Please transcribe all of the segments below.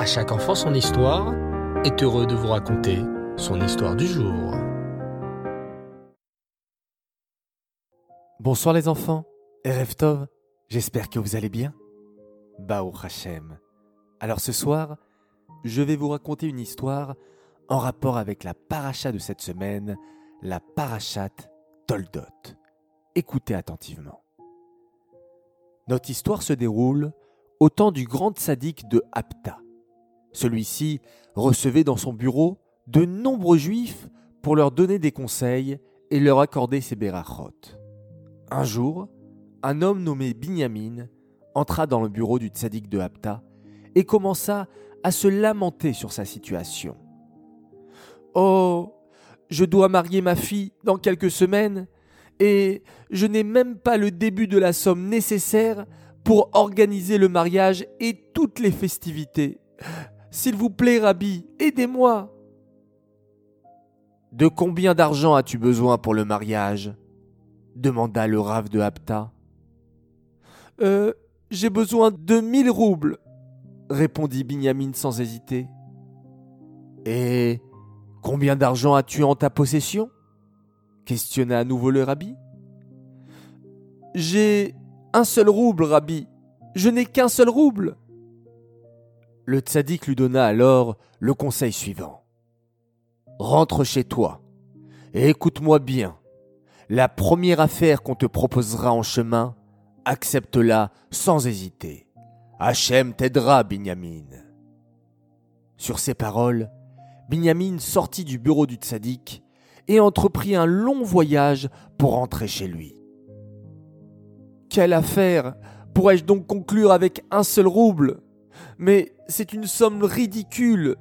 À chaque enfant son histoire est heureux de vous raconter son histoire du jour. Bonsoir les enfants, Erev Tov, j'espère que vous allez bien. Bao Hachem. Alors ce soir, je vais vous raconter une histoire en rapport avec la paracha de cette semaine, la parachat Toldot. Écoutez attentivement. Notre histoire se déroule au temps du grand sadique de Apta. Celui-ci recevait dans son bureau de nombreux juifs pour leur donner des conseils et leur accorder ses berachot. Un jour, un homme nommé Binyamin entra dans le bureau du tzaddik de Apta et commença à se lamenter sur sa situation. Oh, je dois marier ma fille dans quelques semaines et je n'ai même pas le début de la somme nécessaire pour organiser le mariage et toutes les festivités. S'il vous plaît, Rabbi, aidez-moi. De combien d'argent as-tu besoin pour le mariage? demanda le rave de Hapta. Euh, j'ai besoin de mille roubles, répondit Binyamin sans hésiter. Et combien d'argent as-tu en ta possession? questionna à nouveau le rabbi. J'ai un seul rouble, Rabbi. Je n'ai qu'un seul rouble. Le tzaddik lui donna alors le conseil suivant. Rentre chez toi et écoute-moi bien. La première affaire qu'on te proposera en chemin, accepte-la sans hésiter. Hachem t'aidera, Binyamin. Sur ces paroles, Binyamin sortit du bureau du tzaddik et entreprit un long voyage pour rentrer chez lui. Quelle affaire? Pourrais-je donc conclure avec un seul rouble? Mais c'est une somme ridicule.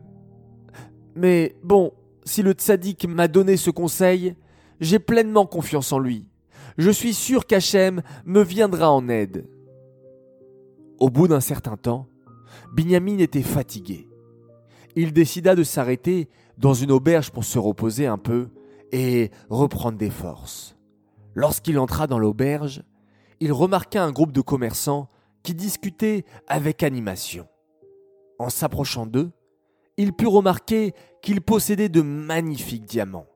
Mais bon, si le tzaddik m'a donné ce conseil, j'ai pleinement confiance en lui. Je suis sûr qu'Hachem me viendra en aide. Au bout d'un certain temps, Binyamin était fatigué. Il décida de s'arrêter dans une auberge pour se reposer un peu et reprendre des forces. Lorsqu'il entra dans l'auberge, il remarqua un groupe de commerçants qui discutaient avec animation. En s'approchant d'eux, il put remarquer qu'ils possédaient de magnifiques diamants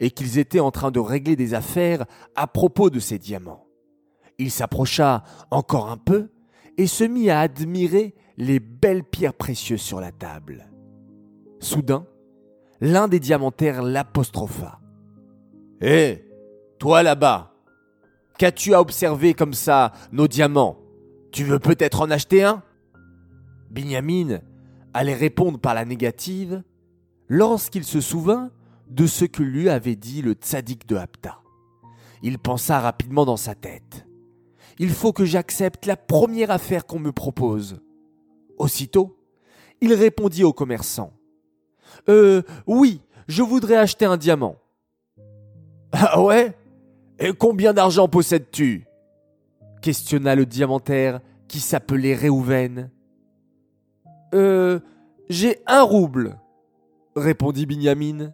et qu'ils étaient en train de régler des affaires à propos de ces diamants. Il s'approcha encore un peu et se mit à admirer les belles pierres précieuses sur la table. Soudain, l'un des diamantaires l'apostropha. Hé, toi là-bas, Qu'as-tu à observer comme ça nos diamants? Tu veux peut-être en acheter un? Binyamin allait répondre par la négative lorsqu'il se souvint de ce que lui avait dit le tzaddik de Hapta. Il pensa rapidement dans sa tête. Il faut que j'accepte la première affaire qu'on me propose. Aussitôt, il répondit au commerçant. Euh, oui, je voudrais acheter un diamant. Ah ouais? Et combien d'argent possèdes-tu? questionna le diamantaire qui s'appelait Réhouven. Euh, j'ai un rouble, répondit Binyamin.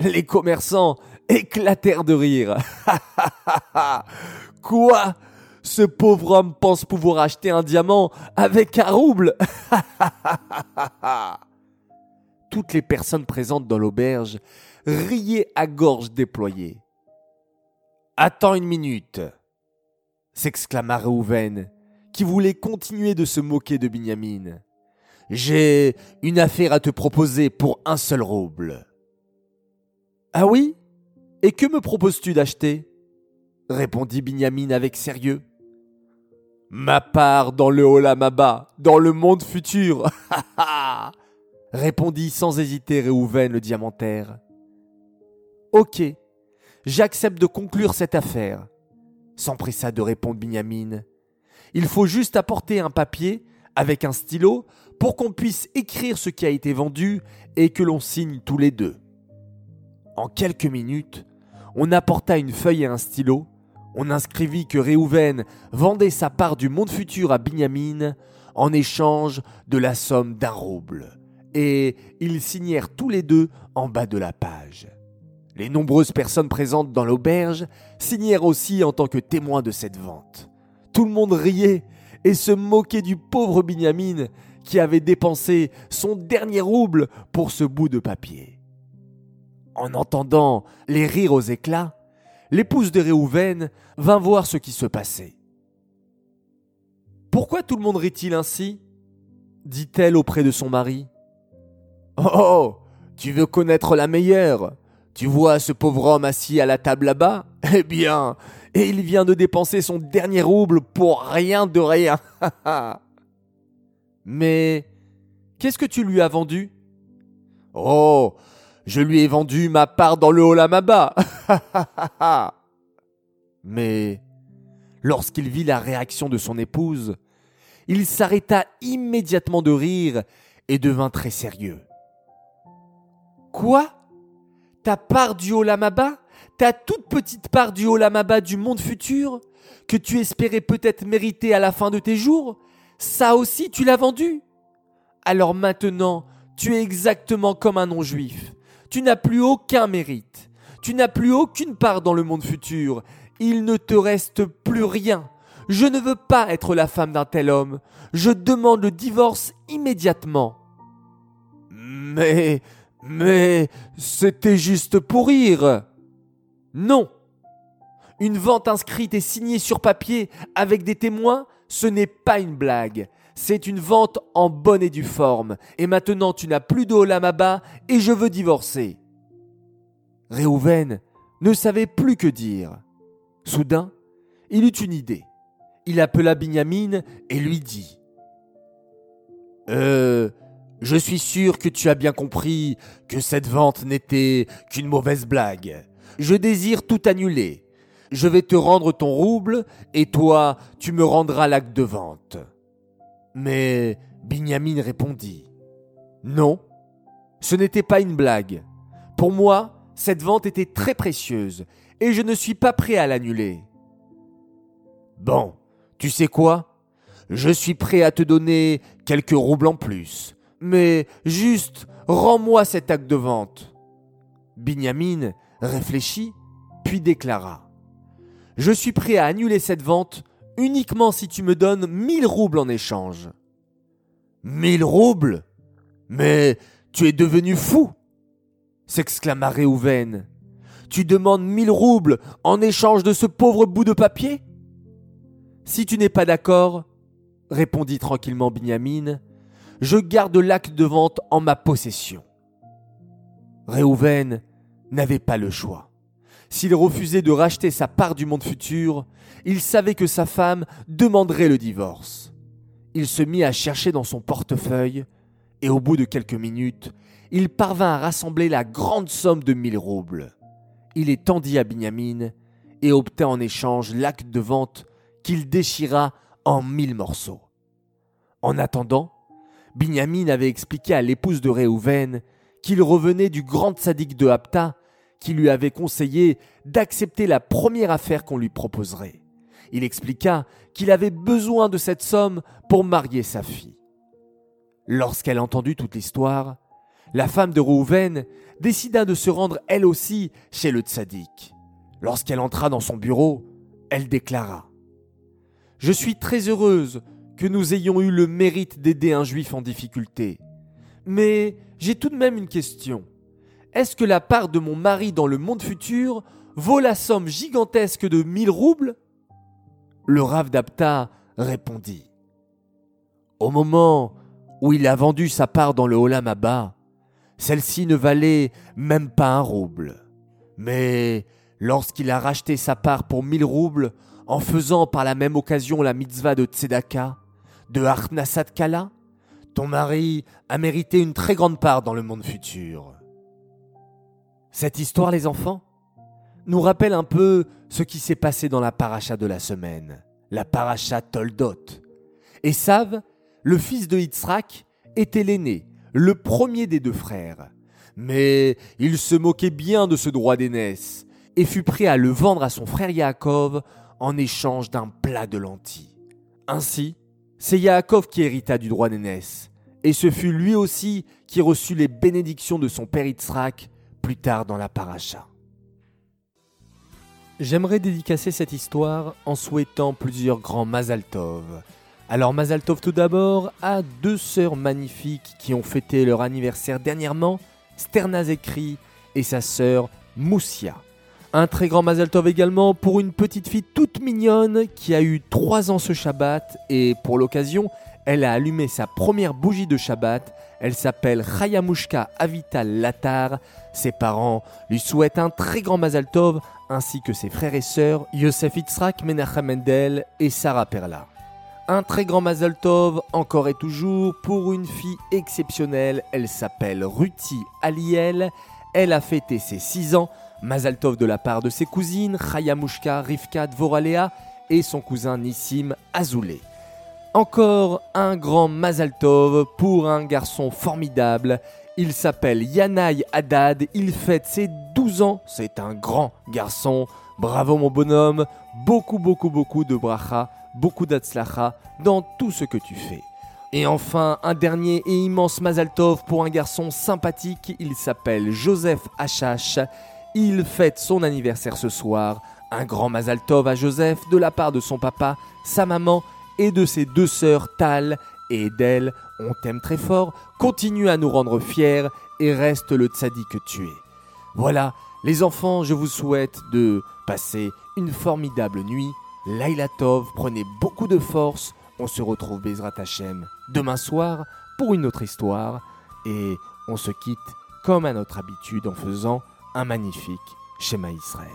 Les commerçants éclatèrent de rire. Quoi? Ce pauvre homme pense pouvoir acheter un diamant avec un rouble? Toutes les personnes présentes dans l'auberge riaient à gorge déployée. Attends une minute s'exclama Réhouven, qui voulait continuer de se moquer de Binyamin. J'ai une affaire à te proposer pour un seul rouble. Ah oui? Et que me proposes-tu d'acheter? répondit Binyamin avec sérieux. Ma part dans le Olamaba, dans le monde futur. répondit sans hésiter Réhouven le diamantaire. Ok, J'accepte de conclure cette affaire. S'empressa de répondre Binyamin. Il faut juste apporter un papier avec un stylo pour qu'on puisse écrire ce qui a été vendu et que l'on signe tous les deux. En quelques minutes, on apporta une feuille et un stylo, on inscrivit que Réhouven vendait sa part du monde futur à Binyamin en échange de la somme d'un rouble, et ils signèrent tous les deux en bas de la page. Les nombreuses personnes présentes dans l'auberge signèrent aussi en tant que témoins de cette vente. Tout le monde riait et se moquait du pauvre Binyamin qui avait dépensé son dernier rouble pour ce bout de papier. En entendant les rires aux éclats, l'épouse de Réhouven vint voir ce qui se passait. Pourquoi tout le monde rit-il ainsi? dit-elle auprès de son mari. Oh, tu veux connaître la meilleure? Tu vois ce pauvre homme assis à la table là-bas? Eh bien, et il vient de dépenser son dernier rouble pour rien de rien. Mais qu'est-ce que tu lui as vendu? Oh, je lui ai vendu ma part dans le Olamaba. Mais lorsqu'il vit la réaction de son épouse, il s'arrêta immédiatement de rire et devint très sérieux. Quoi? Ta part du Olamaba? Ta toute petite part du Olamaba du monde futur Que tu espérais peut-être mériter à la fin de tes jours Ça aussi tu l'as vendu Alors maintenant, tu es exactement comme un non-juif. Tu n'as plus aucun mérite. Tu n'as plus aucune part dans le monde futur. Il ne te reste plus rien. Je ne veux pas être la femme d'un tel homme. Je demande le divorce immédiatement. Mais, mais, c'était juste pour rire. Non. Une vente inscrite et signée sur papier avec des témoins, ce n'est pas une blague. C'est une vente en bonne et due forme. Et maintenant tu n'as plus de Olamaba et je veux divorcer. Réhouven ne savait plus que dire. Soudain, il eut une idée il appela Binyamin et lui dit Euh, je suis sûr que tu as bien compris que cette vente n'était qu'une mauvaise blague. Je désire tout annuler. Je vais te rendre ton rouble et toi, tu me rendras l'acte de vente. Mais Binyamin répondit Non, ce n'était pas une blague. Pour moi, cette vente était très précieuse et je ne suis pas prêt à l'annuler. Bon, tu sais quoi? Je suis prêt à te donner quelques roubles en plus. Mais juste, rends-moi cet acte de vente. Binyamin réfléchit, puis déclara. Je suis prêt à annuler cette vente uniquement si tu me donnes mille roubles en échange. Mille roubles? Mais tu es devenu fou s'exclama Réhouven. Tu demandes mille roubles en échange de ce pauvre bout de papier? Si tu n'es pas d'accord, répondit tranquillement Binyamin, je garde l'acte de vente en ma possession. Réhouven n'avait pas le choix. S'il refusait de racheter sa part du monde futur, il savait que sa femme demanderait le divorce. Il se mit à chercher dans son portefeuille, et au bout de quelques minutes, il parvint à rassembler la grande somme de mille roubles. Il les tendit à Binyamin et obtint en échange l'acte de vente qu'il déchira en mille morceaux. En attendant, Binyamin avait expliqué à l'épouse de Réhouven qu'il revenait du grand sadique de Hapta qui lui avait conseillé d'accepter la première affaire qu'on lui proposerait. Il expliqua qu'il avait besoin de cette somme pour marier sa fille. Lorsqu'elle entendit toute l'histoire, la femme de Réhouven décida de se rendre elle aussi chez le tzaddik. Lorsqu'elle entra dans son bureau, elle déclara je suis très heureuse que nous ayons eu le mérite d'aider un juif en difficulté. Mais j'ai tout de même une question. Est-ce que la part de mon mari dans le monde futur vaut la somme gigantesque de mille roubles? Le Rav d'Apta répondit. Au moment où il a vendu sa part dans le Olam Abba, celle-ci ne valait même pas un rouble. Mais lorsqu'il a racheté sa part pour mille roubles, en faisant par la même occasion la mitzvah de Tzedaka, de Arnasat Kala, ton mari a mérité une très grande part dans le monde futur. Cette histoire, les enfants, nous rappelle un peu ce qui s'est passé dans la paracha de la semaine, la paracha Toldot. Et Sav, le fils de Yitzhak, était l'aîné, le premier des deux frères. Mais il se moquait bien de ce droit d'aînesse et fut prêt à le vendre à son frère Yaakov en échange d'un plat de lentilles. Ainsi, c'est Yaakov qui hérita du droit d'aînesse, et ce fut lui aussi qui reçut les bénédictions de son père Yitzhak plus tard dans la paracha. J'aimerais dédicacer cette histoire en souhaitant plusieurs grands Mazal Tov Alors Mazaltov tout d'abord a deux sœurs magnifiques qui ont fêté leur anniversaire dernièrement, Sterna Zekri et sa sœur Moussia. Un très grand Mazaltov également pour une petite fille toute mignonne qui a eu 3 ans ce Shabbat et pour l'occasion, elle a allumé sa première bougie de Shabbat. Elle s'appelle Chayamushka Avital Latar. Ses parents lui souhaitent un très grand Mazaltov ainsi que ses frères et sœurs Yosef Itzrak, Menachem Mendel et Sarah Perla. Un très grand Mazaltov encore et toujours pour une fille exceptionnelle. Elle s'appelle Ruti Aliel. Elle a fêté ses 6 ans. Mazaltov de la part de ses cousines, Chayamushka, Rivka, Dvoralea et son cousin Nissim Azoulay. Encore un grand Mazaltov pour un garçon formidable. Il s'appelle Yanaï Haddad, il fête ses 12 ans, c'est un grand garçon. Bravo mon bonhomme, beaucoup beaucoup beaucoup de bracha, beaucoup d'atzlacha dans tout ce que tu fais. Et enfin, un dernier et immense Mazaltov pour un garçon sympathique, il s'appelle Joseph Achache. Il fête son anniversaire ce soir. Un grand Mazal Tov à Joseph de la part de son papa, sa maman et de ses deux sœurs Tal et Edel. On t'aime très fort, continue à nous rendre fiers et reste le tzaddik que tu es. Voilà, les enfants, je vous souhaite de passer une formidable nuit. Laila Tov, prenez beaucoup de force. On se retrouve Bezrat Hashem demain soir pour une autre histoire. Et on se quitte comme à notre habitude en faisant un magnifique schéma Israël.